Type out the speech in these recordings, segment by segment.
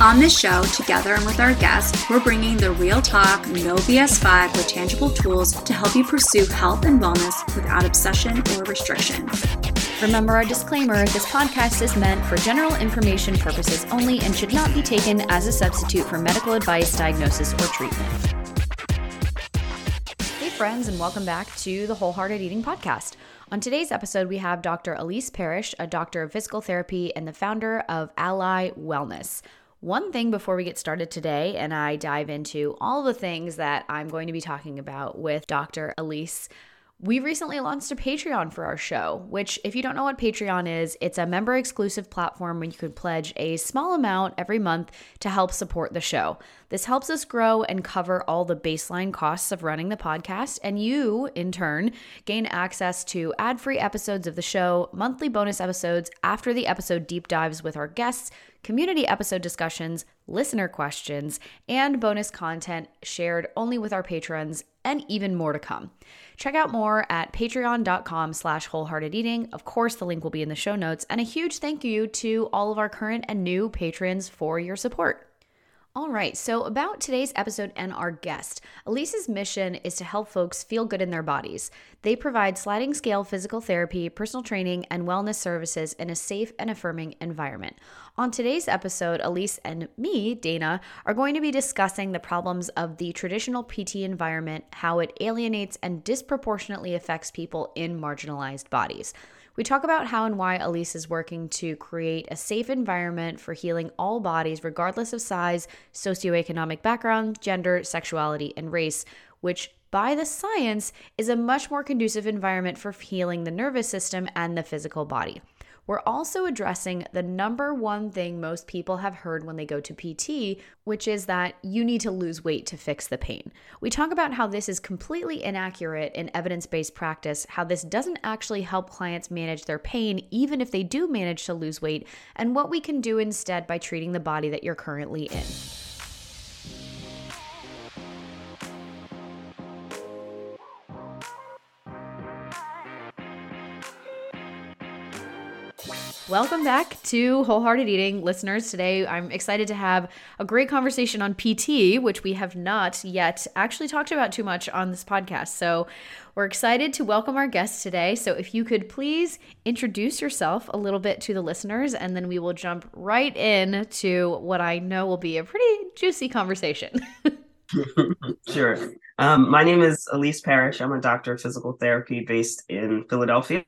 On this show, together and with our guests, we're bringing the real talk, no BS vibe with tangible tools to help you pursue health and wellness without obsession or restriction. Remember our disclaimer this podcast is meant for general information purposes only and should not be taken as a substitute for medical advice, diagnosis, or treatment. Hey, friends, and welcome back to the Wholehearted Eating Podcast. On today's episode, we have Dr. Elise Parrish, a doctor of physical therapy and the founder of Ally Wellness. One thing before we get started today, and I dive into all the things that I'm going to be talking about with Dr. Elise. We recently launched a Patreon for our show, which, if you don't know what Patreon is, it's a member exclusive platform where you can pledge a small amount every month to help support the show. This helps us grow and cover all the baseline costs of running the podcast, and you, in turn, gain access to ad free episodes of the show, monthly bonus episodes after the episode deep dives with our guests, community episode discussions, listener questions, and bonus content shared only with our patrons, and even more to come. Check out more at patreon.com slash wholehearted eating. Of course, the link will be in the show notes. And a huge thank you to all of our current and new patrons for your support. All right, so about today's episode and our guest. Elise's mission is to help folks feel good in their bodies. They provide sliding scale physical therapy, personal training, and wellness services in a safe and affirming environment. On today's episode, Elise and me, Dana, are going to be discussing the problems of the traditional PT environment, how it alienates and disproportionately affects people in marginalized bodies. We talk about how and why Elise is working to create a safe environment for healing all bodies, regardless of size, socioeconomic background, gender, sexuality, and race, which by the science is a much more conducive environment for healing the nervous system and the physical body. We're also addressing the number one thing most people have heard when they go to PT, which is that you need to lose weight to fix the pain. We talk about how this is completely inaccurate in evidence based practice, how this doesn't actually help clients manage their pain, even if they do manage to lose weight, and what we can do instead by treating the body that you're currently in. Welcome back to Wholehearted Eating listeners. Today, I'm excited to have a great conversation on PT, which we have not yet actually talked about too much on this podcast. So, we're excited to welcome our guest today. So, if you could please introduce yourself a little bit to the listeners, and then we will jump right in to what I know will be a pretty juicy conversation. sure. Um, my name is Elise Parrish. I'm a doctor of physical therapy based in Philadelphia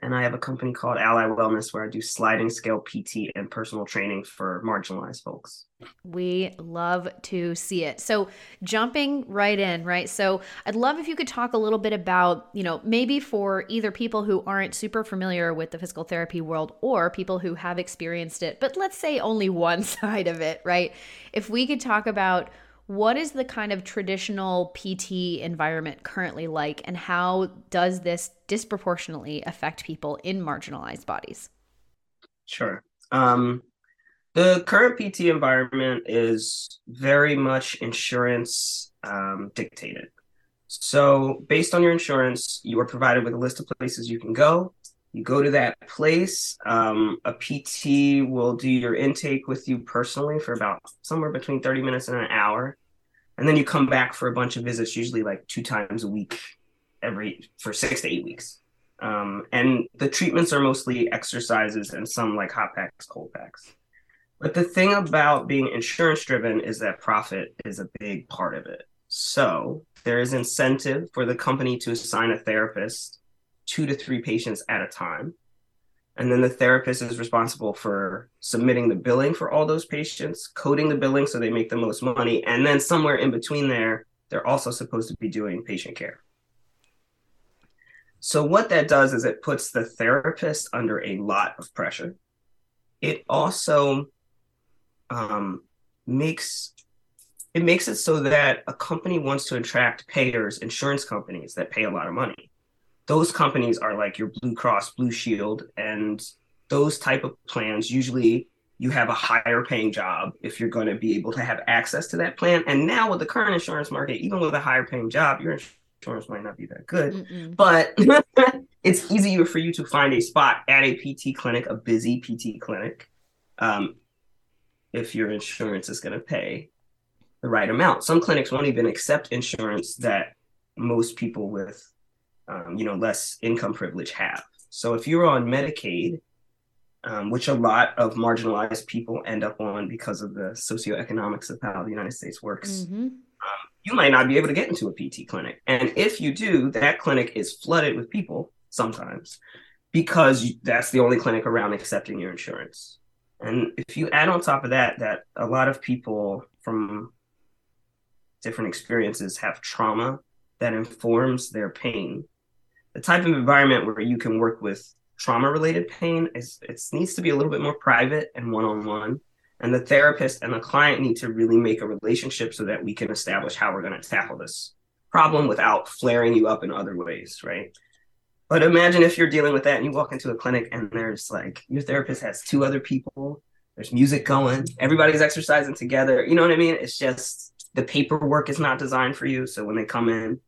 and I have a company called Ally Wellness where I do sliding scale PT and personal training for marginalized folks. We love to see it. So, jumping right in, right? So, I'd love if you could talk a little bit about, you know, maybe for either people who aren't super familiar with the physical therapy world or people who have experienced it, but let's say only one side of it, right? If we could talk about what is the kind of traditional PT environment currently like, and how does this disproportionately affect people in marginalized bodies? Sure. Um, the current PT environment is very much insurance um, dictated. So, based on your insurance, you are provided with a list of places you can go. You go to that place. Um, a PT will do your intake with you personally for about somewhere between 30 minutes and an hour. And then you come back for a bunch of visits, usually like two times a week, every for six to eight weeks. Um, and the treatments are mostly exercises and some like hot packs, cold packs. But the thing about being insurance driven is that profit is a big part of it. So there is incentive for the company to assign a therapist two to three patients at a time. And then the therapist is responsible for submitting the billing for all those patients, coding the billing so they make the most money. And then somewhere in between there, they're also supposed to be doing patient care. So, what that does is it puts the therapist under a lot of pressure. It also um, makes it makes it so that a company wants to attract payers, insurance companies that pay a lot of money. Those companies are like your Blue Cross, Blue Shield, and those type of plans usually you have a higher paying job if you're going to be able to have access to that plan. And now with the current insurance market, even with a higher paying job, your insurance might not be that good, Mm-mm. but it's easier for you to find a spot at a PT clinic, a busy PT clinic, um, if your insurance is going to pay the right amount. Some clinics won't even accept insurance that most people with, um, you know, less income privilege have. So if you're on Medicaid, um, which a lot of marginalized people end up on because of the socioeconomics of how the United States works. Mm-hmm. Um, you might not be able to get into a PT clinic. And if you do, that clinic is flooded with people sometimes because that's the only clinic around accepting your insurance. And if you add on top of that, that a lot of people from different experiences have trauma that informs their pain, the type of environment where you can work with trauma related pain is it needs to be a little bit more private and one-on-one. And the therapist and the client need to really make a relationship so that we can establish how we're going to tackle this problem without flaring you up in other ways right? But imagine if you're dealing with that and you walk into a clinic and there's like your therapist has two other people there's music going everybody's exercising together you know what i mean? It's just the paperwork is not designed for you. So when they come in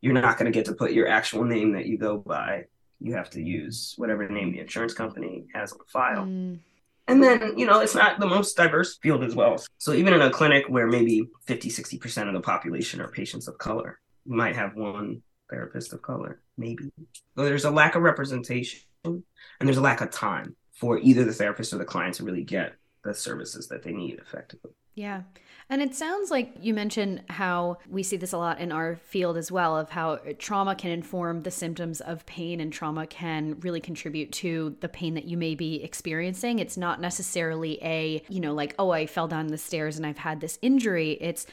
you're not going to get to put your actual name that you go by you have to use whatever name the insurance company has on file. Mm. And then, you know, it's not the most diverse field as well. So even in a clinic where maybe 50, 60% of the population are patients of color, you might have one therapist of color, maybe. So there's a lack of representation and there's a lack of time for either the therapist or the client to really get the services that they need effectively. Yeah. And it sounds like you mentioned how we see this a lot in our field as well of how trauma can inform the symptoms of pain and trauma can really contribute to the pain that you may be experiencing. It's not necessarily a, you know, like, oh, I fell down the stairs and I've had this injury. It's,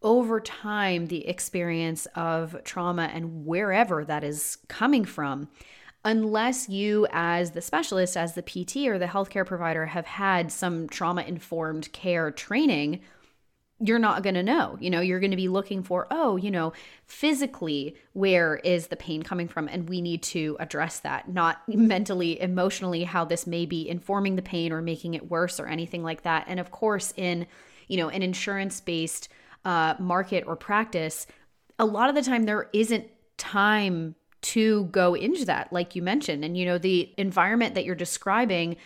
over time, the experience of trauma and wherever that is coming from unless you, as the specialist, as the PT or the healthcare provider, have had some trauma informed care training, you're not going to know. You know, you're going to be looking for, oh, you know, physically, where is the pain coming from? And we need to address that, not mentally, emotionally, how this may be informing the pain or making it worse or anything like that. And of course, in, you know, an insurance based uh, market or practice, a lot of the time there isn't time to go into that, like you mentioned. And, you know, the environment that you're describing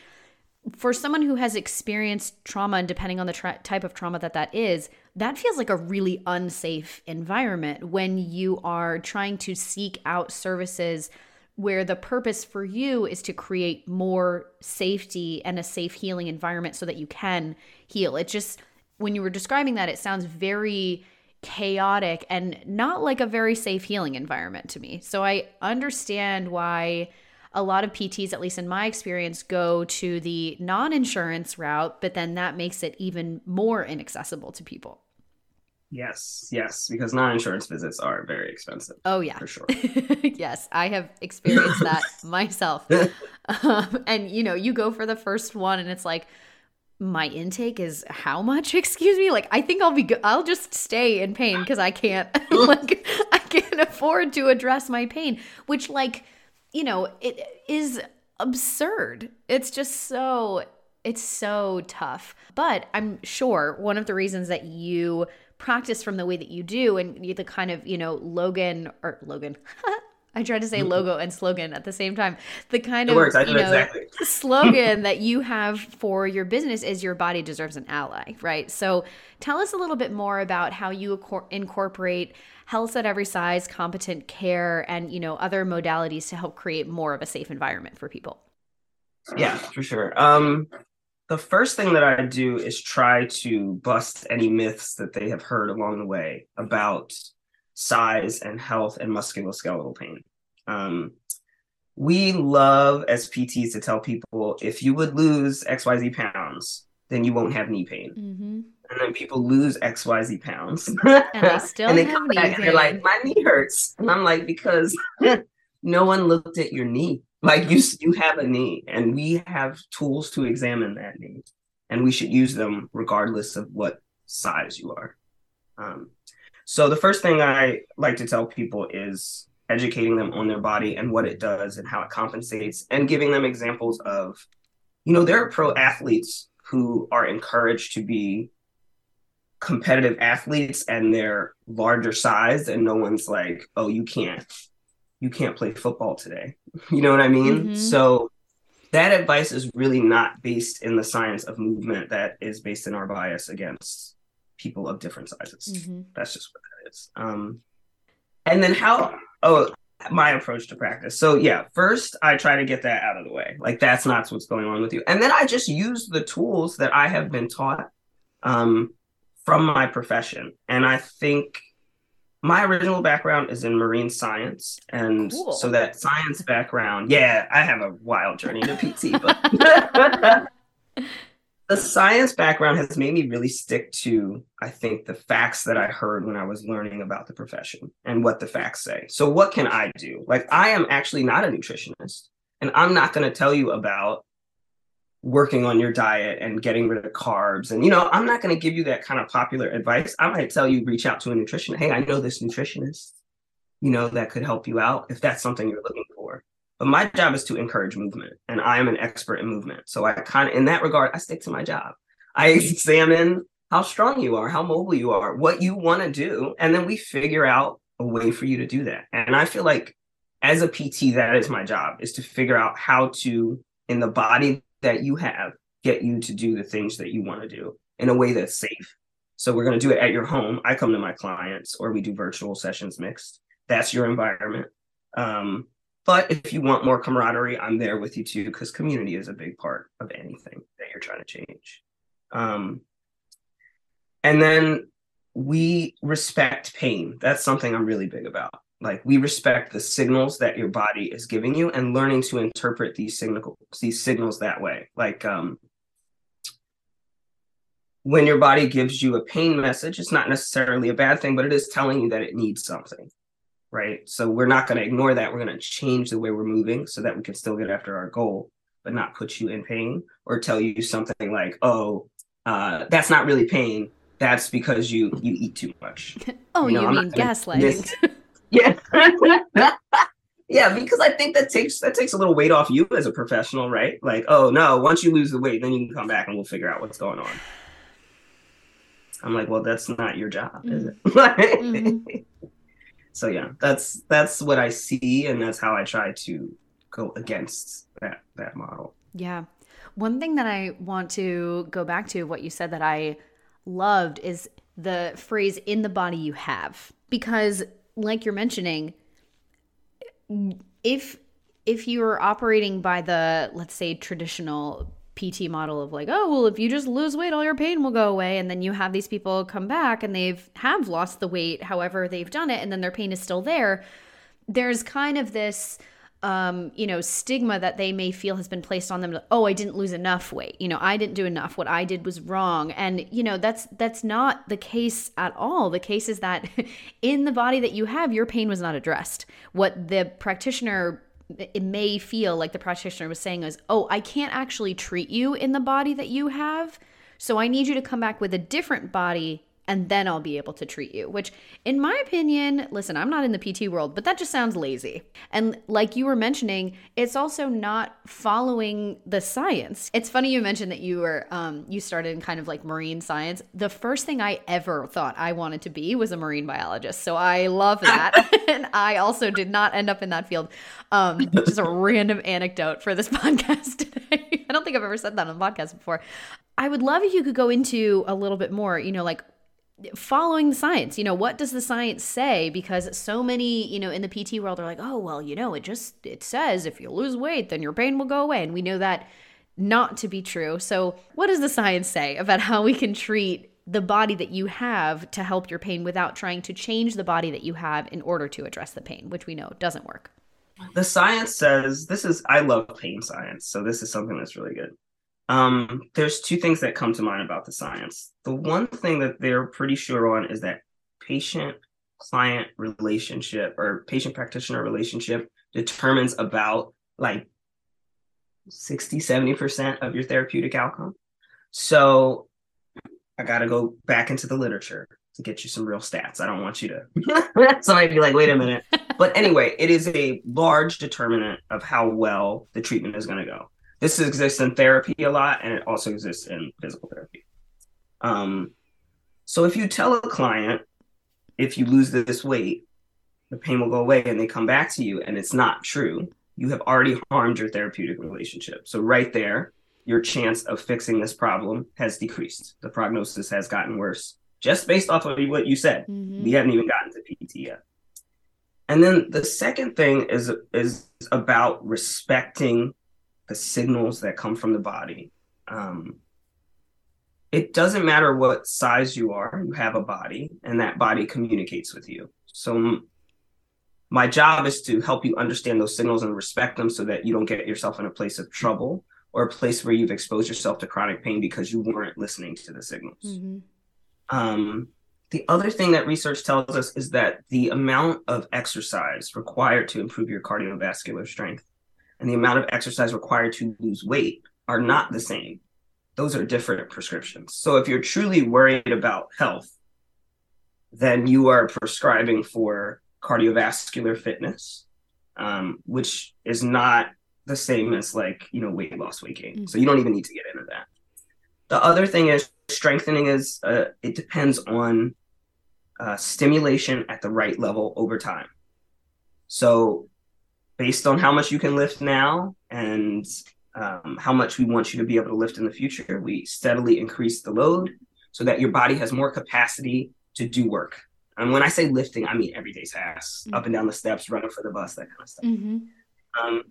for someone who has experienced trauma and depending on the tra- type of trauma that that is that feels like a really unsafe environment when you are trying to seek out services where the purpose for you is to create more safety and a safe healing environment so that you can heal it just when you were describing that it sounds very chaotic and not like a very safe healing environment to me so i understand why a lot of PTs, at least in my experience, go to the non insurance route, but then that makes it even more inaccessible to people. Yes, yes, because non insurance visits are very expensive. Oh, yeah. For sure. yes, I have experienced that myself. Um, and, you know, you go for the first one and it's like, my intake is how much excuse me like i think i'll be i'll just stay in pain because i can't like i can't afford to address my pain which like you know, it is absurd. It's just so it's so tough. But I'm sure one of the reasons that you practice from the way that you do and the kind of, you know, Logan or Logan. I tried to say mm-hmm. logo and slogan at the same time. The kind it of works. you know, exactly. slogan that you have for your business is your body deserves an ally, right? So tell us a little bit more about how you incorporate health at every size, competent care, and you know other modalities to help create more of a safe environment for people. Yeah, for sure. Um, the first thing that I do is try to bust any myths that they have heard along the way about size and health and musculoskeletal pain. Um, we love as PTs to tell people if you would lose XYZ pounds, then you won't have knee pain. Mm-hmm and then people lose XYZ pounds. and they still and they come back and they're like, my knee hurts. And I'm like, because no one looked at your knee. Like you you have a knee and we have tools to examine that knee. And we should use them regardless of what size you are. Um, so the first thing I like to tell people is educating them on their body and what it does and how it compensates, and giving them examples of, you know, there are pro athletes who are encouraged to be competitive athletes and they're larger size and no one's like oh you can't you can't play football today. You know what i mean? Mm-hmm. so that advice is really not based in the science of movement. That is based in our bias against people of different sizes mm-hmm. that's just what that is um and then how oh my approach to practice so yeah first i try to get that out of the way like that's not what's going on with you and then i just use the tools that i have been taught um from my profession. And I think my original background is in marine science. And cool. so that science background, yeah, I have a wild journey to PT, but the science background has made me really stick to, I think, the facts that I heard when I was learning about the profession and what the facts say. So, what can I do? Like, I am actually not a nutritionist, and I'm not going to tell you about working on your diet and getting rid of carbs. And, you know, I'm not going to give you that kind of popular advice. I might tell you, reach out to a nutrition. Hey, I know this nutritionist, you know, that could help you out if that's something you're looking for. But my job is to encourage movement, and I am an expert in movement. So I kind of, in that regard, I stick to my job. I examine how strong you are, how mobile you are, what you want to do, and then we figure out a way for you to do that. And I feel like as a PT, that is my job, is to figure out how to, in the body that you have get you to do the things that you want to do in a way that's safe. So we're going to do it at your home. I come to my clients or we do virtual sessions mixed. That's your environment. Um, but if you want more camaraderie, I'm there with you too, because community is a big part of anything that you're trying to change. Um, and then we respect pain. That's something I'm really big about like we respect the signals that your body is giving you and learning to interpret these signals these signals that way like um when your body gives you a pain message it's not necessarily a bad thing but it is telling you that it needs something right so we're not going to ignore that we're going to change the way we're moving so that we can still get after our goal but not put you in pain or tell you something like oh uh, that's not really pain that's because you you eat too much oh you, know, you mean gaslighting Yeah. yeah, because I think that takes that takes a little weight off you as a professional, right? Like, oh no, once you lose the weight, then you can come back and we'll figure out what's going on. I'm like, well, that's not your job, is it? mm-hmm. So yeah, that's that's what I see, and that's how I try to go against that that model. Yeah. One thing that I want to go back to what you said that I loved is the phrase in the body you have because like you're mentioning, if if you're operating by the let's say traditional PT model of like, oh well, if you just lose weight, all your pain will go away, and then you have these people come back and they've have lost the weight, however they've done it, and then their pain is still there. There's kind of this um, you know, stigma that they may feel has been placed on them. Oh, I didn't lose enough weight. You know, I didn't do enough. What I did was wrong. And you know, that's that's not the case at all. The case is that in the body that you have, your pain was not addressed. What the practitioner it may feel like the practitioner was saying is, "Oh, I can't actually treat you in the body that you have." So I need you to come back with a different body and then I'll be able to treat you. Which, in my opinion, listen, I'm not in the PT world, but that just sounds lazy. And like you were mentioning, it's also not following the science. It's funny you mentioned that you were um, you started in kind of like marine science. The first thing I ever thought I wanted to be was a marine biologist. So I love that, and I also did not end up in that field. Um, just a random anecdote for this podcast today. I don't think I've ever said that on the podcast before. I would love if you could go into a little bit more, you know, like following the science you know what does the science say? Because so many you know in the pt world are like oh well you know it just it says if you lose weight then your pain will go away. And we know that not to be true. So what does the science say about how we can treat the body that you have to help your pain without trying to change the body that you have in order to address the pain which we know doesn't work? The science says this is i love pain science so this is something that's really good um, there's two things that come to mind about the science. The one thing that they're pretty sure on is that patient client relationship or patient practitioner relationship determines about like 60 70% of your therapeutic outcome so i got to go back into the literature to get you some real stats i don't want you to somebody be like wait a minute but anyway, it is a large determinant of how well the treatment is going to go. This exists in therapy a lot, and it also exists in physical therapy. Um, so if you tell a client, if you lose this weight, the pain will go away, and they come back to you, and it's not true, you have already harmed your therapeutic relationship. So right there, your chance of fixing this problem has decreased. The prognosis has gotten worse just based off of what you said. Mm-hmm. We haven't even gotten to PT yet. And then the second thing is is about respecting the signals that come from the body. Um, it doesn't matter what size you are, you have a body, and that body communicates with you. So, my job is to help you understand those signals and respect them so that you don't get yourself in a place of trouble or a place where you've exposed yourself to chronic pain because you weren't listening to the signals. Mm-hmm. Um, the other thing that research tells us is that the amount of exercise required to improve your cardiovascular strength and the amount of exercise required to lose weight are not the same. Those are different prescriptions. So if you're truly worried about health, then you are prescribing for cardiovascular fitness, um, which is not the same as like, you know, weight loss, weight gain. Mm-hmm. So you don't even need to get into that. The other thing is strengthening is uh, it depends on uh, stimulation at the right level over time. So, based on how much you can lift now and um, how much we want you to be able to lift in the future, we steadily increase the load so that your body has more capacity to do work. And when I say lifting, I mean everyday tasks, mm-hmm. up and down the steps, running for the bus, that kind of stuff. Mm-hmm. Um,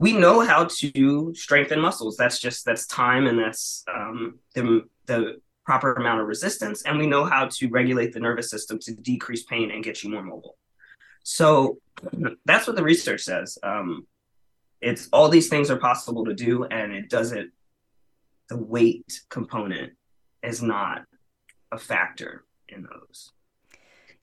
we know how to strengthen muscles. That's just that's time and that's um, the the proper amount of resistance, and we know how to regulate the nervous system to decrease pain and get you more mobile. So that's what the research says. Um, it's all these things are possible to do, and it doesn't. The weight component is not a factor in those.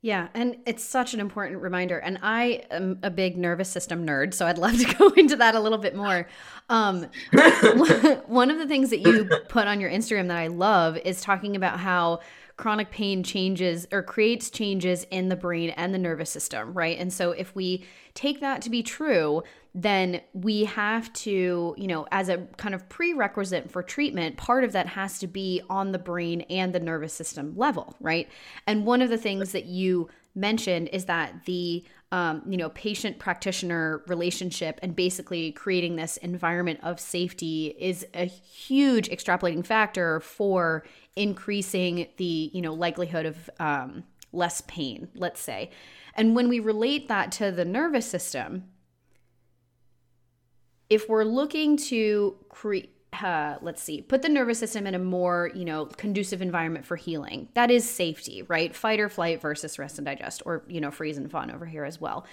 Yeah, and it's such an important reminder. And I am a big nervous system nerd, so I'd love to go into that a little bit more. Um, one of the things that you put on your Instagram that I love is talking about how chronic pain changes or creates changes in the brain and the nervous system, right? And so if we take that to be true, then we have to, you know, as a kind of prerequisite for treatment, part of that has to be on the brain and the nervous system level, right? And one of the things that you mentioned is that the um, you know patient practitioner relationship and basically creating this environment of safety is a huge extrapolating factor for increasing the you know likelihood of um, less pain let's say and when we relate that to the nervous system if we're looking to create uh, let's see, put the nervous system in a more, you know, conducive environment for healing. That is safety, right? Fight or flight versus rest and digest, or, you know, freeze and fawn over here as well.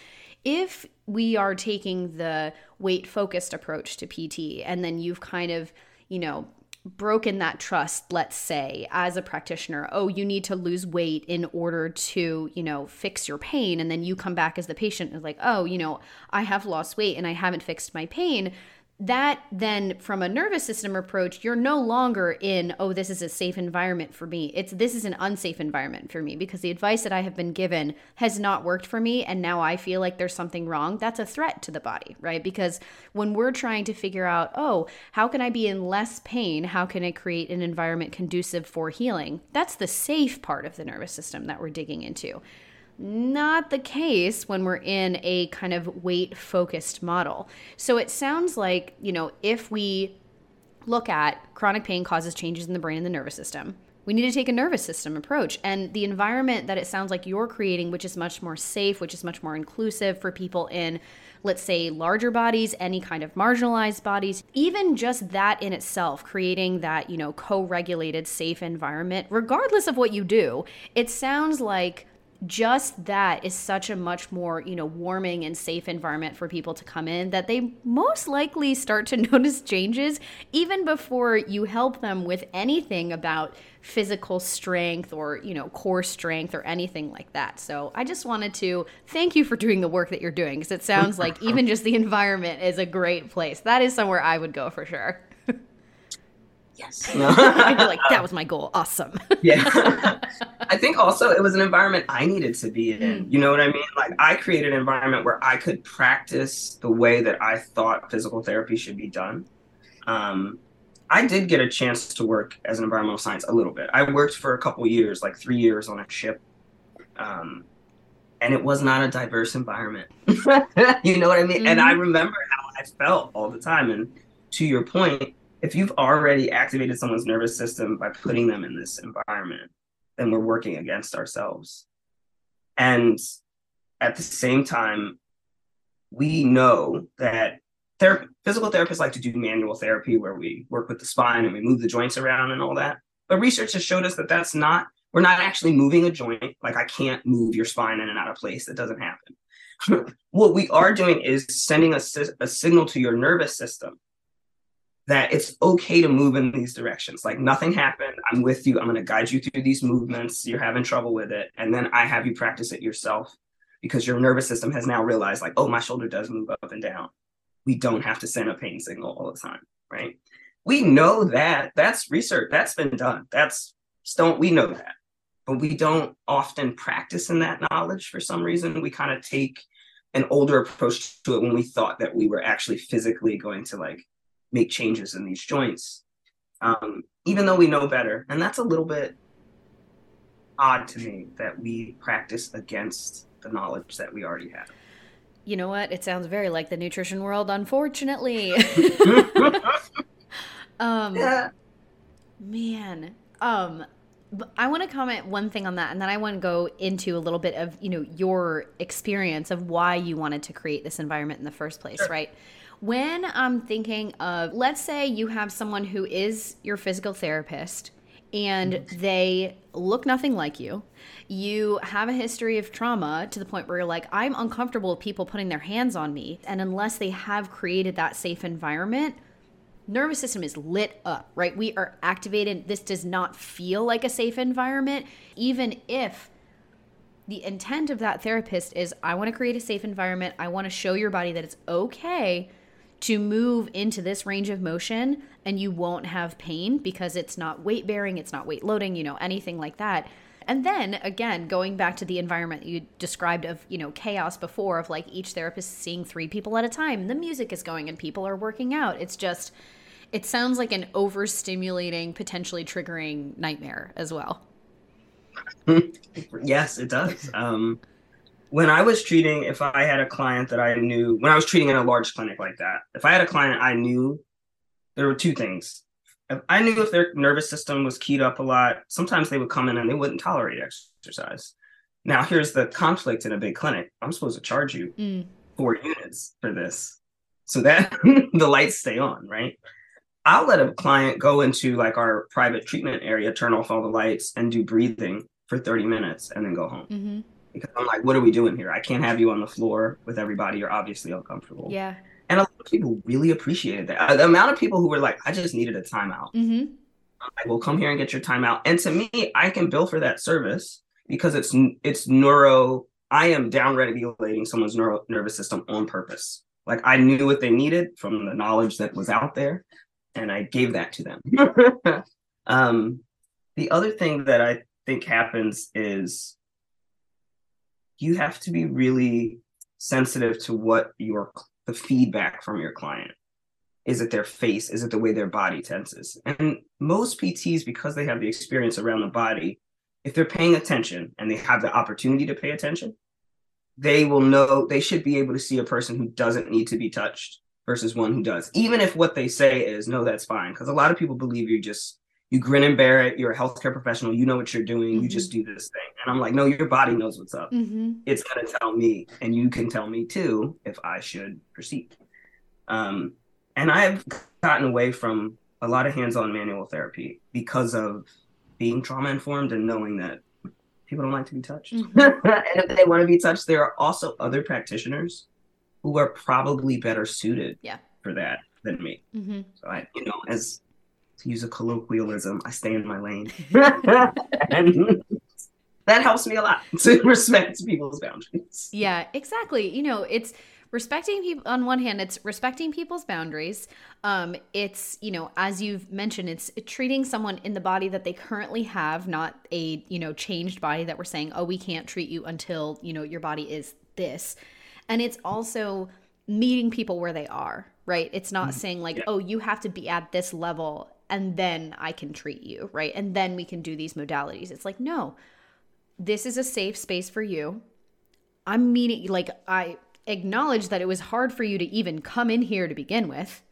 If we are taking the weight focused approach to PT and then you've kind of, you know, broken that trust, let's say, as a practitioner, oh, you need to lose weight in order to, you know, fix your pain. And then you come back as the patient and like, oh, you know, I have lost weight and I haven't fixed my pain that then from a nervous system approach you're no longer in oh this is a safe environment for me. It's this is an unsafe environment for me because the advice that i have been given has not worked for me and now i feel like there's something wrong. That's a threat to the body right? Because when we're trying to figure out oh how can i be in less pain? How can i create an environment conducive for healing? That's the safe part of the nervous system that we're digging into not the case when we're in a kind of weight focused model. So it sounds like, you know, if we look at chronic pain causes changes in the brain and the nervous system, we need to take a nervous system approach. And the environment that it sounds like you're creating, which is much more safe, which is much more inclusive for people in, let's say, larger bodies, any kind of marginalized bodies, even just that in itself, creating that, you know, co regulated, safe environment, regardless of what you do, it sounds like just that is such a much more you know warming and safe environment for people to come in that they most likely start to notice changes even before you help them with anything about physical strength or you know core strength or anything like that. So i just wanted to thank you for doing the work that you're doing because it sounds like even just the environment is a great place. That is somewhere i would go for sure yes. You're like, that was my goal. Awesome. yeah. I think also it was an environment I needed to be in. Mm. You know what I mean? Like I created an environment where I could practice the way that I thought physical therapy should be done. Um, I did get a chance to work as an environmental science a little bit. I worked for a couple years, like three years on a ship. Um, and it was not a diverse environment. you know what I mean? Mm-hmm. And I mm-hmm. remember how I felt all the time. And to your point, if you've already activated someone's nervous system by putting them in this environment, then we're working against ourselves. And at the same time, we know that ther- physical therapists like to do manual therapy where we work with the spine and we move the joints around and all that. But research has showed us that that's not, we're not actually moving a joint. Like I can't move your spine in and out of place. That doesn't happen. what we are doing is sending a, a signal to your nervous system that it's okay to move in these directions. Like nothing happened. I'm with you. I'm going to guide you through these movements. You're having trouble with it. And then I have you practice it yourself because your nervous system has now realized, like, oh, my shoulder does move up and down. We don't have to send a pain signal all the time. Right. We know that. That's research. That's been done. That's don't we know that. But we don't often practice in that knowledge for some reason. We kind of take an older approach to it when we thought that we were actually physically going to like make changes in these joints, um, even though we know better. And that's a little bit odd to me that we practice against the knowledge that we already have. You know what? It sounds very like the nutrition world, unfortunately. um, yeah. Man, um, I want to comment one thing on that, and then I want to go into a little bit of you know your experience of why you wanted to create this environment in the first place, sure. right? When I'm thinking of, let's say you have someone who is your physical therapist and they look nothing like you. You have a history of trauma to the point where you're like, I'm uncomfortable with people putting their hands on me. And unless they have created that safe environment, nervous system is lit up, right? We are activated. This does not feel like a safe environment, even if the intent of that therapist is I want to create a safe environment. I want to show your body that it's okay to move into this range of motion and you won't have pain because it's not weight bearing, it's not weight loading, you know, anything like that. And then again, going back to the environment you described of, you know, chaos before of like each therapist seeing three people at a time, the music is going and people are working out. It's just it sounds like an overstimulating, potentially triggering nightmare as well. yes, it does. Um when I was treating, if I had a client that I knew, when I was treating in a large clinic like that, if I had a client I knew, there were two things. If I knew if their nervous system was keyed up a lot, sometimes they would come in and they wouldn't tolerate exercise. Now, here's the conflict in a big clinic. I'm supposed to charge you mm. four units for this so that the lights stay on, right? I'll let a client go into like our private treatment area, turn off all the lights, and do breathing for 30 minutes and then go home. Mm-hmm because I'm like, what are we doing here? I can't have you on the floor with everybody. You're obviously uncomfortable. Yeah. And a lot of people really appreciated that. Uh, the amount of people who were like, I just needed a timeout. Mm-hmm. I'm like, well, come here and get your timeout. And to me, I can bill for that service because it's it's neuro. I am down regulating someone's neuro nervous system on purpose. Like I knew what they needed from the knowledge that was out there, and I gave that to them. um, the other thing that I think happens is you have to be really sensitive to what your the feedback from your client is it their face is it the way their body tenses. And most pts because they have the experience around the body if they're paying attention and they have the opportunity to pay attention they will know they should be able to see a person who doesn't need to be touched versus one who does. Even if what they say is no that's fine because a lot of people believe you're just you grin and bear it. You're a healthcare professional. You know what you're doing. Mm-hmm. You just do this thing. And I'm like, no, your body knows what's up. Mm-hmm. It's going to tell me. And you can tell me too if I should proceed. Um, and I've gotten away from a lot of hands on manual therapy because of being trauma informed and knowing that people don't like to be touched. Mm-hmm. and if they want to be touched, there are also other practitioners who are probably better suited yeah. for that than me. Mm-hmm. So I, you know, as to use a colloquialism, I stay in my lane. and that helps me a lot to respect people's boundaries. Yeah, exactly. You know, it's respecting people on one hand it's respecting people's boundaries um it's you know as you've mentioned it's treating someone in the body that they currently have not a you know changed body that we're saying oh we can't treat you until you know your body is this and it's also meeting people where they are right it's not mm-hmm. saying like yeah. oh you have to be at this level and then i can treat you right and then we can do these modalities it's like no this is a safe space for you i'm meeting like i acknowledge that it was hard for you to even come in here to begin with.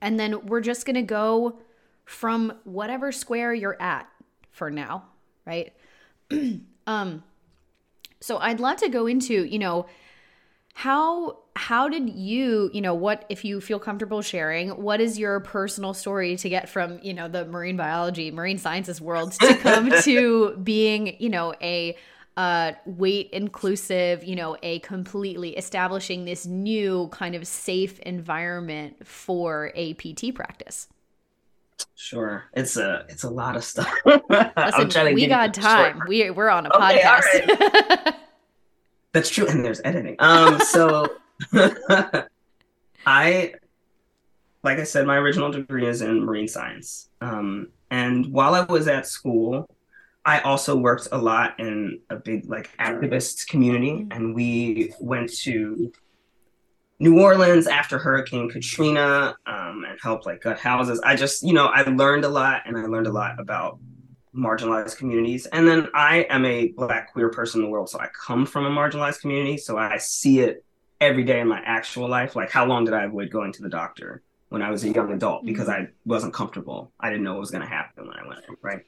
And then we're just going to go from whatever square you're at for now, right? um so I'd love to go into, you know, how how did you, you know, what if you feel comfortable sharing, what is your personal story to get from, you know, the marine biology, marine sciences world to come to being, you know, a uh, weight inclusive, you know, a completely establishing this new kind of safe environment for a PT practice? Sure, it's a it's a lot of stuff. Listen, we got time. We we're on a okay, podcast. That's true, and there's editing. Um, so I, like I said, my original degree is in marine science. Um, and while I was at school, I also worked a lot in a big like activist community, and we went to New Orleans after Hurricane Katrina um, and helped like gut houses. I just, you know, I learned a lot, and I learned a lot about marginalized communities. And then I am a Black queer person in the world, so I come from a marginalized community, so I see it every day in my actual life. Like, how long did I avoid going to the doctor when I was a young adult because mm-hmm. I wasn't comfortable? I didn't know what was going to happen when I went, right?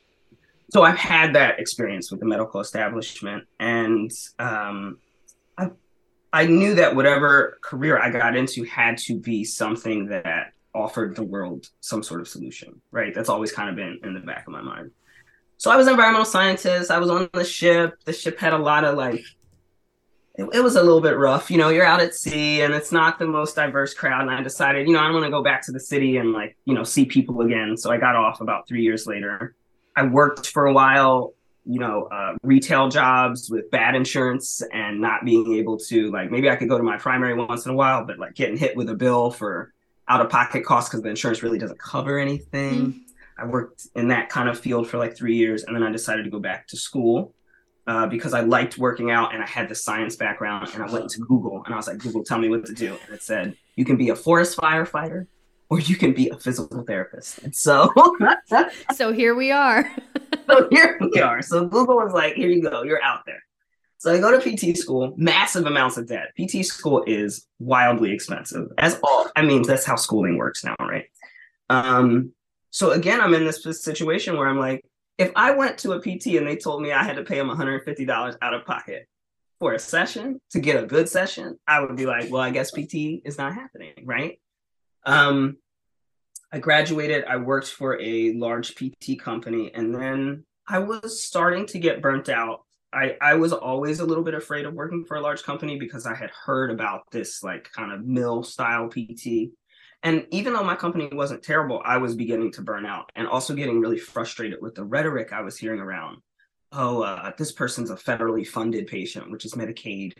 so I've had that experience with the medical establishment, and um, I I knew that whatever career I got into had to be something that offered the world some sort of solution. Right, that's always kind of been in the back of my mind. So I was an environmental scientist. I was on the ship. The ship had a lot of like. It, it was a little bit rough, you know. You're out at sea, and it's not the most diverse crowd. And I decided, you know, I want to go back to the city and like, you know, see people again. So I got off about three years later I worked for a while, you know, uh, retail jobs with bad insurance and not being able to like maybe I could go to my primary once in a while, but like getting hit with a bill for out of pocket costs because the insurance really doesn't cover anything. Mm-hmm. I worked in that kind of field for like three years, and then I decided to go back to school uh, because I liked working out and I had the science background. And I went to Google and I was like, Google, tell me what to do. And it said, you can be a forest firefighter, or you can be a physical therapist. And so So here we are. so here we are. So Google was like, here you go, you're out there. So I go to PT school, massive amounts of debt. PT school is wildly expensive. As all I mean, that's how schooling works now, right? Um, so again, I'm in this situation where I'm like, if I went to a PT and they told me I had to pay them $150 out of pocket for a session to get a good session, I would be like, well, I guess PT is not happening, right? Um, I graduated, I worked for a large PT company, and then I was starting to get burnt out. I, I was always a little bit afraid of working for a large company because I had heard about this like kind of mill style PT. And even though my company wasn't terrible, I was beginning to burn out and also getting really frustrated with the rhetoric I was hearing around. Oh, uh, this person's a federally funded patient, which is Medicaid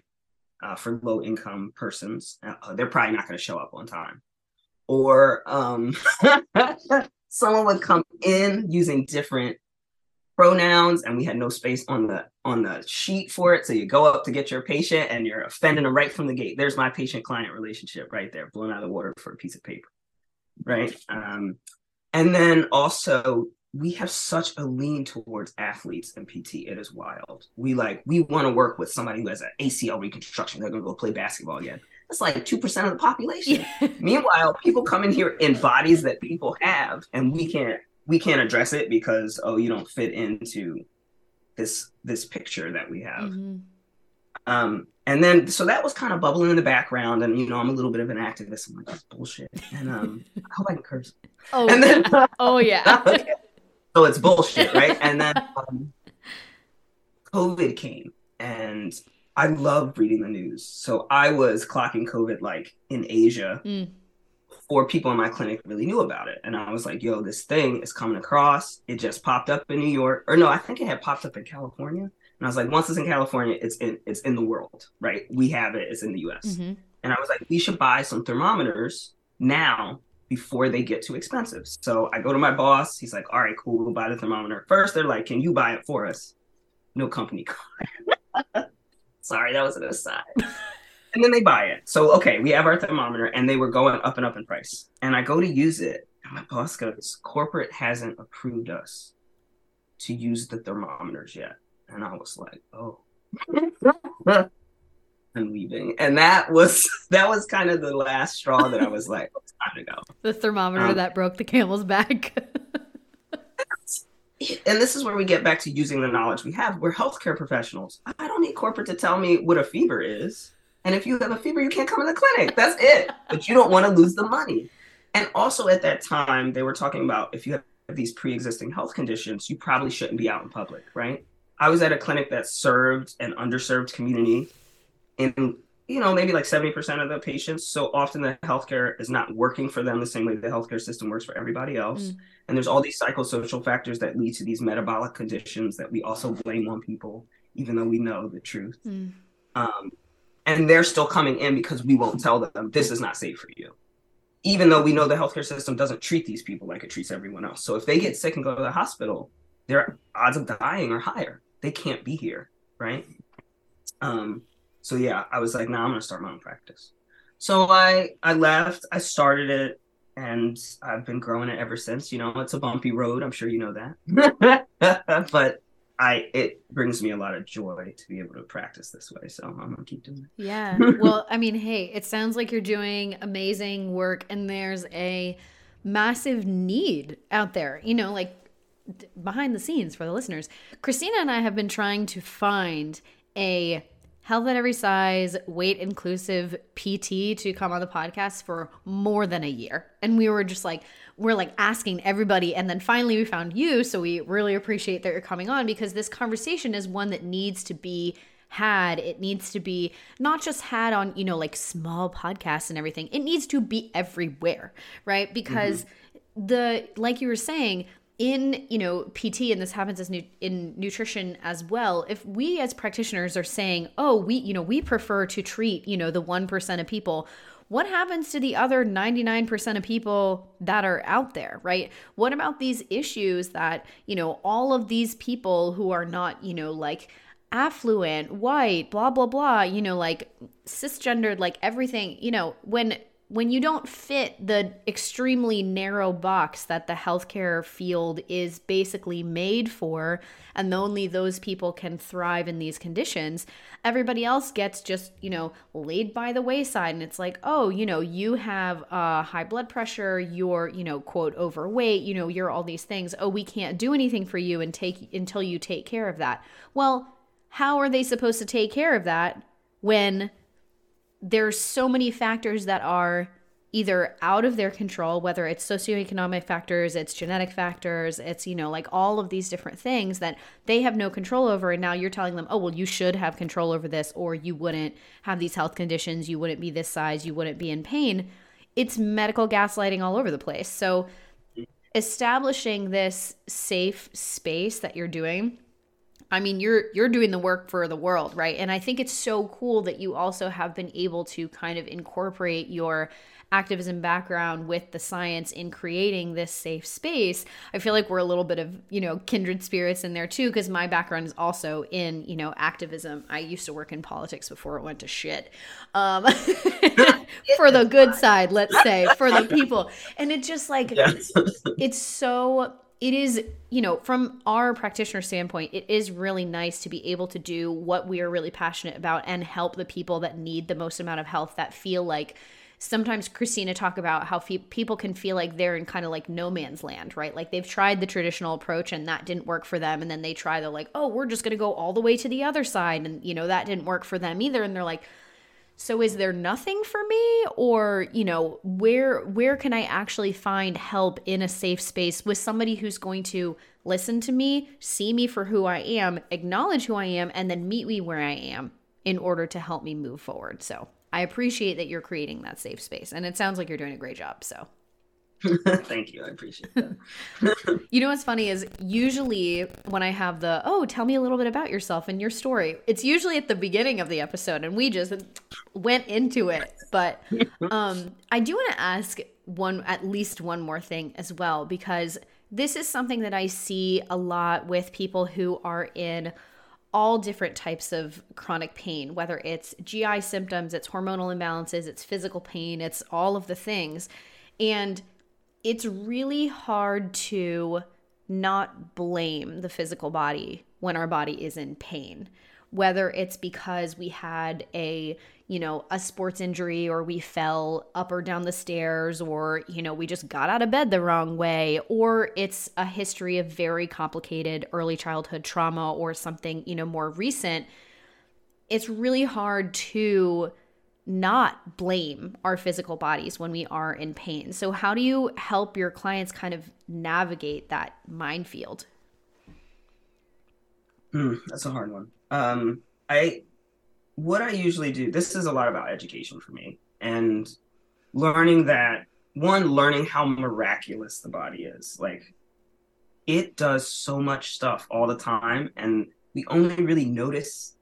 uh, for low income persons. Uh, they're probably not going to show up on time or um, someone would come in using different pronouns and we had no space on the on the sheet for it. So you go up to get your patient and you're offending them right from the gate. There's my patient client relationship right there blown out of the water for a piece of paper right? Um, and then also we have such a lean towards athletes in pt it is wild. We like we want to work with somebody who has an acl reconstruction. They're going to go play basketball again. That's like 2% of the population. Yeah. Meanwhile, people come in here in bodies that people have and we can't we can't address it because oh you don't fit into this this picture that we have. Mm-hmm. Um and then so that was kind of bubbling in the background and you know I'm a little bit of an activist. I'm like that's bullshit. And um I hope I can curse. Oh, and then oh yeah. so it's bullshit, right? And then um, COVID came and I love reading the news. So I was clocking COVID like in Asia. Mm. Four people in my clinic really knew about it. And I was like, yo, this thing is coming across. It just popped up in New York. Or no, I think it had popped up in California. And I was like, once it's in California, it's in it's in the world, right? We have it, it's in the US. Mm-hmm. And I was like, we should buy some thermometers now before they get too expensive. So I go to my boss. He's like, all right, cool, we'll buy the thermometer. First, they're like, can you buy it for us? No company car. Sorry, that was an aside. and then they buy it. So, okay, we have our thermometer and they were going up and up in price. And I go to use it. And my boss goes, corporate hasn't approved us to use the thermometers yet. And I was like, oh. I'm leaving. And that was that was kind of the last straw that I was like, it's time to go. The thermometer um, that broke the camel's back. and this is where we get back to using the knowledge we have. We're healthcare professionals. I don't need corporate to tell me what a fever is. And if you have a fever, you can't come in the clinic. That's it. but you don't want to lose the money. And also at that time, they were talking about if you have these pre-existing health conditions, you probably shouldn't be out in public, right? I was at a clinic that served an underserved community in you know maybe like 70% of the patients so often the healthcare is not working for them the same way the healthcare system works for everybody else mm. and there's all these psychosocial factors that lead to these metabolic conditions that we also blame on people even though we know the truth mm. um, and they're still coming in because we won't tell them this is not safe for you even though we know the healthcare system doesn't treat these people like it treats everyone else so if they get sick and go to the hospital their odds of dying are higher they can't be here right um, so yeah, I was like, now nah, I'm gonna start my own practice. So I I left, I started it, and I've been growing it ever since. You know, it's a bumpy road. I'm sure you know that, but I it brings me a lot of joy to be able to practice this way. So I'm gonna keep doing it. Yeah. well, I mean, hey, it sounds like you're doing amazing work, and there's a massive need out there. You know, like behind the scenes for the listeners, Christina and I have been trying to find a health at every size, weight inclusive PT to come on the podcast for more than a year. And we were just like, we're like asking everybody. And then finally we found you. So we really appreciate that you're coming on because this conversation is one that needs to be had. It needs to be not just had on, you know, like small podcasts and everything. It needs to be everywhere, right? Because mm-hmm. the, like you were saying, in you know pt and this happens as nu- in nutrition as well if we as practitioners are saying oh we you know we prefer to treat you know the 1% of people what happens to the other 99% of people that are out there right? What about these issues that you know all of these people who are not you know like affluent white blah blah blah you know like cisgendered like everything you know when when you don't fit the extremely narrow box that the healthcare field is basically made for, and only those people can thrive in these conditions, everybody else gets just, you know, laid by the wayside. And it's like, oh, you know, you have uh, high blood pressure, you're, you know, quote, overweight, you know, you're all these things. Oh, we can't do anything for you and take until you take care of that. Well, how are they supposed to take care of that when there's so many factors that are either out of their control whether it's socioeconomic factors it's genetic factors it's you know like all of these different things that they have no control over and now you're telling them oh well you should have control over this or you wouldn't have these health conditions you wouldn't be this size you wouldn't be in pain. It's medical gaslighting all over the place. So establishing this safe space that you're doing I mean, you're you're doing the work for the world, right? And I think it's so cool that you also have been able to kind of incorporate your activism background with the science in creating this safe space. I feel like we're a little bit of you know kindred spirits in there too because my background is also in you know activism. I used to work in politics before it went to shit. Um, for the good side let's say for the people. And it's just like it's so it is, you know, from our practitioner standpoint, it is really nice to be able to do what we are really passionate about and help the people that need the most amount of health that feel like sometimes Christina talk about how fe- people can feel like they're in kind of like no man's land, right? Like they've tried the traditional approach and that didn't work for them and then they try the like, "Oh, we're just going to go all the way to the other side." And you know, that didn't work for them either and they're like, so is there nothing for me or, you know, where where can I actually find help in a safe space with somebody who's going to listen to me, see me for who I am, acknowledge who I am and then meet me where I am in order to help me move forward. So, I appreciate that you're creating that safe space and it sounds like you're doing a great job. So, Thank you. I appreciate that. you know what's funny is usually when I have the, oh, tell me a little bit about yourself and your story, it's usually at the beginning of the episode and we just went into it. But um, I do want to ask one, at least one more thing as well, because this is something that I see a lot with people who are in all different types of chronic pain, whether it's GI symptoms, it's hormonal imbalances, it's physical pain, it's all of the things. And it's really hard to not blame the physical body when our body is in pain whether it's because we had a you know a sports injury or we fell up or down the stairs or you know we just got out of bed the wrong way or it's a history of very complicated early childhood trauma or something you know more recent it's really hard to not blame our physical bodies when we are in pain. So, how do you help your clients kind of navigate that minefield? Mm, that's a hard one. Um, I what I usually do. This is a lot about education for me and learning that one, learning how miraculous the body is. Like, it does so much stuff all the time, and we only really notice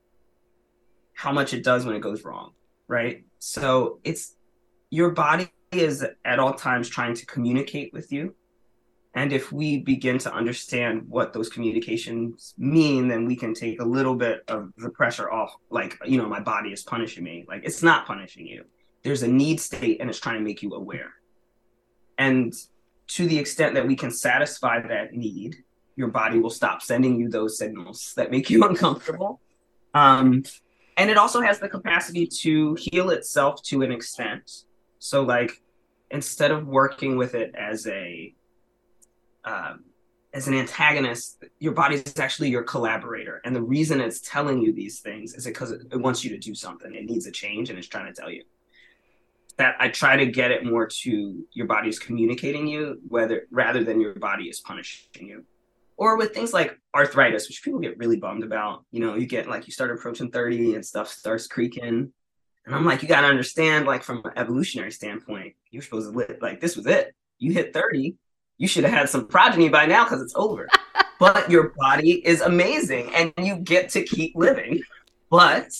how much it does when it goes wrong right? So it's your body is at all times trying to communicate with you. And if we begin to understand what those communications mean, then we can take a little bit of the pressure off. Like, you know, my body is punishing me. Like, it's not punishing you. There's a need state and it's trying to make you aware. And to the extent that we can satisfy that need, your body will stop sending you those signals that make you uncomfortable. Um, and it also has the capacity to heal itself to an extent. So like instead of working with it as a um, as an antagonist your body is actually your collaborator. And the reason it's telling you these things is because it, it wants you to do something. It needs a change and it's trying to tell you. That i try to get it more to your body is communicating you whether rather than your body is punishing you or with things like arthritis, which people get really bummed about. You know, you get like you start approaching 30 and stuff starts creaking. And I'm like, you gotta understand, like from an evolutionary standpoint, you're supposed to live like this was it. You hit 30, you should have had some progeny by now because it's over. but your body is amazing and you get to keep living. But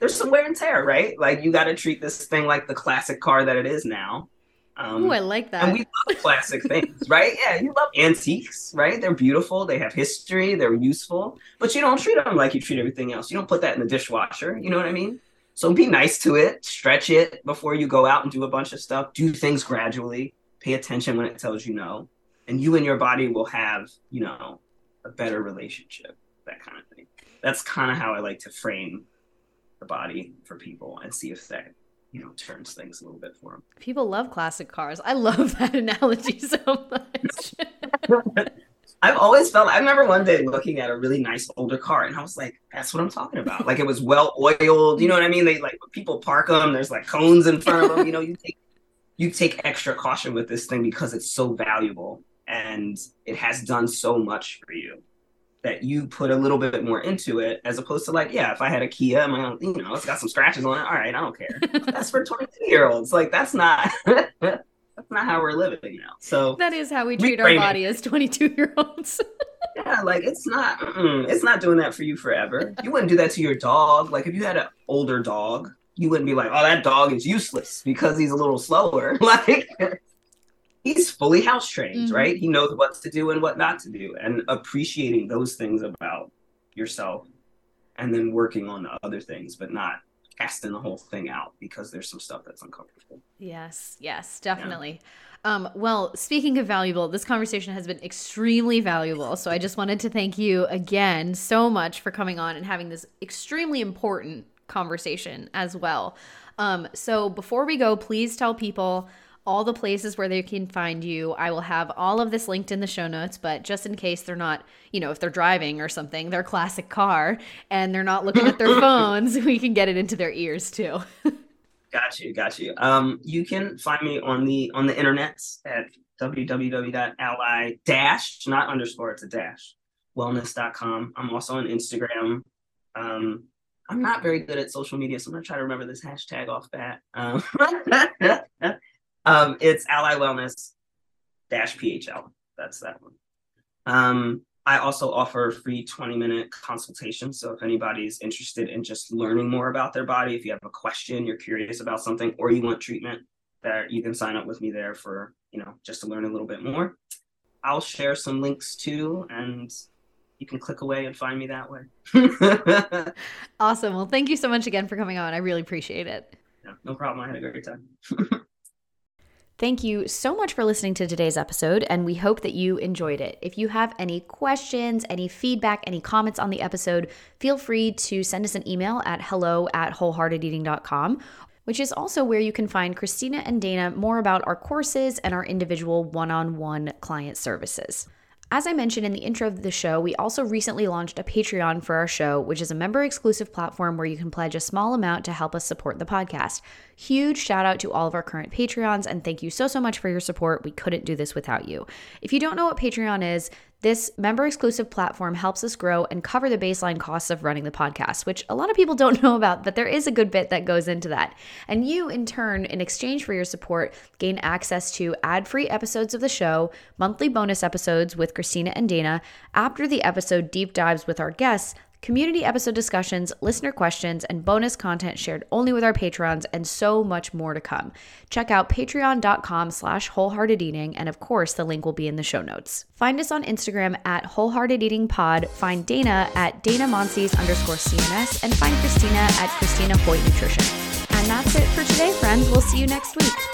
there's some wear and tear, right? Like you gotta treat this thing like the classic car that it is now. Um, I like that. And we love classic things, right? Yeah, you love antiques, right? They're beautiful, they have history, they're useful, but you don't treat them like you treat everything else. You don't put that in the dishwasher. You know what I mean? So be nice to it, stretch it before you go out and do a bunch of stuff. Do things gradually. Pay attention when it tells you no, and you and your body will have, you know, a better relationship. That kind of thing. That's kind of how I like to frame the body for people and see if that you know turns things a little bit for them. People love classic cars. I love that analogy so much. I've always felt. I remember one day looking at a really nice older car, and I was like, "That's what I'm talking about." Like it was well oiled. You know what I mean? They like people park them. There's like cones in front of them. You know, you take you take extra caution with this thing because it's so valuable and it has done so much for you that you put a little bit more into it as opposed to like, yeah, if I had a Kia, my own, you know, it's got some scratches on it. All right, I don't care. that's for 22 year olds. Like that's not that's not how we're living now. So that is how we treat our body as 22 year olds. yeah, like it's not it's not doing that for you forever. You wouldn't do that to your dog. Like if you had an older dog, you wouldn't be like, oh, that dog is useless because he's a little slower. Like he's fully house trained, mm-hmm. right? He knows what to do and what not to do, and appreciating those things about yourself, and then working on the other things, but not casting the whole thing out because there's some stuff that's uncomfortable. Yes, yes, definitely. Yeah. Um, well, speaking of valuable, this conversation has been extremely valuable. So I just wanted to thank you again so much for coming on and having this extremely important conversation as well. Um, so before we go, please tell people all the places where they can find you. I will have all of this linked in the show notes, but just in case they're not, you know, if they're driving or something, their classic car, and they're not looking at their phones, we can get it into their ears too. got you, got you. Um, you can find me on the on the internet at www.ally dash, not underscore, it's a dash, wellness.com. I'm also on Instagram. Um, I'm not very good at social media, so I'm gonna try to remember this hashtag off bat. Um, Um, it's Ally Wellness. dash PHL. That's that one. Um, I also offer free 20 minute consultation. So if anybody's interested in just learning more about their body, if you have a question, you're curious about something, or you want treatment, that you can sign up with me there for, you know, just to learn a little bit more. I'll share some links too, and you can click away and find me that way. awesome. Well, thank you so much again for coming on. I really appreciate it. Yeah, no problem. I had a great time. Thank you so much for listening to today's episode, and we hope that you enjoyed it. If you have any questions, any feedback, any comments on the episode, feel free to send us an email at hello at wholeheartedeating.com, which is also where you can find Christina and Dana more about our courses and our individual one on one client services. As I mentioned in the intro of the show, we also recently launched a Patreon for our show, which is a member exclusive platform where you can pledge a small amount to help us support the podcast. Huge shout out to all of our current Patreons, and thank you so, so much for your support. We couldn't do this without you. If you don't know what Patreon is, this member exclusive platform helps us grow and cover the baseline costs of running the podcast, which a lot of people don't know about, but there is a good bit that goes into that. And you, in turn, in exchange for your support, gain access to ad free episodes of the show, monthly bonus episodes with Christina and Dana, after the episode deep dives with our guests community episode discussions, listener questions, and bonus content shared only with our patrons, and so much more to come. Check out patreon.com slash wholeheartedeating, and of course, the link will be in the show notes. Find us on Instagram at wholeheartedeatingpod, find Dana at Dana underscore CNS, and find Christina at Christina Hoyt Nutrition. And that's it for today, friends. We'll see you next week.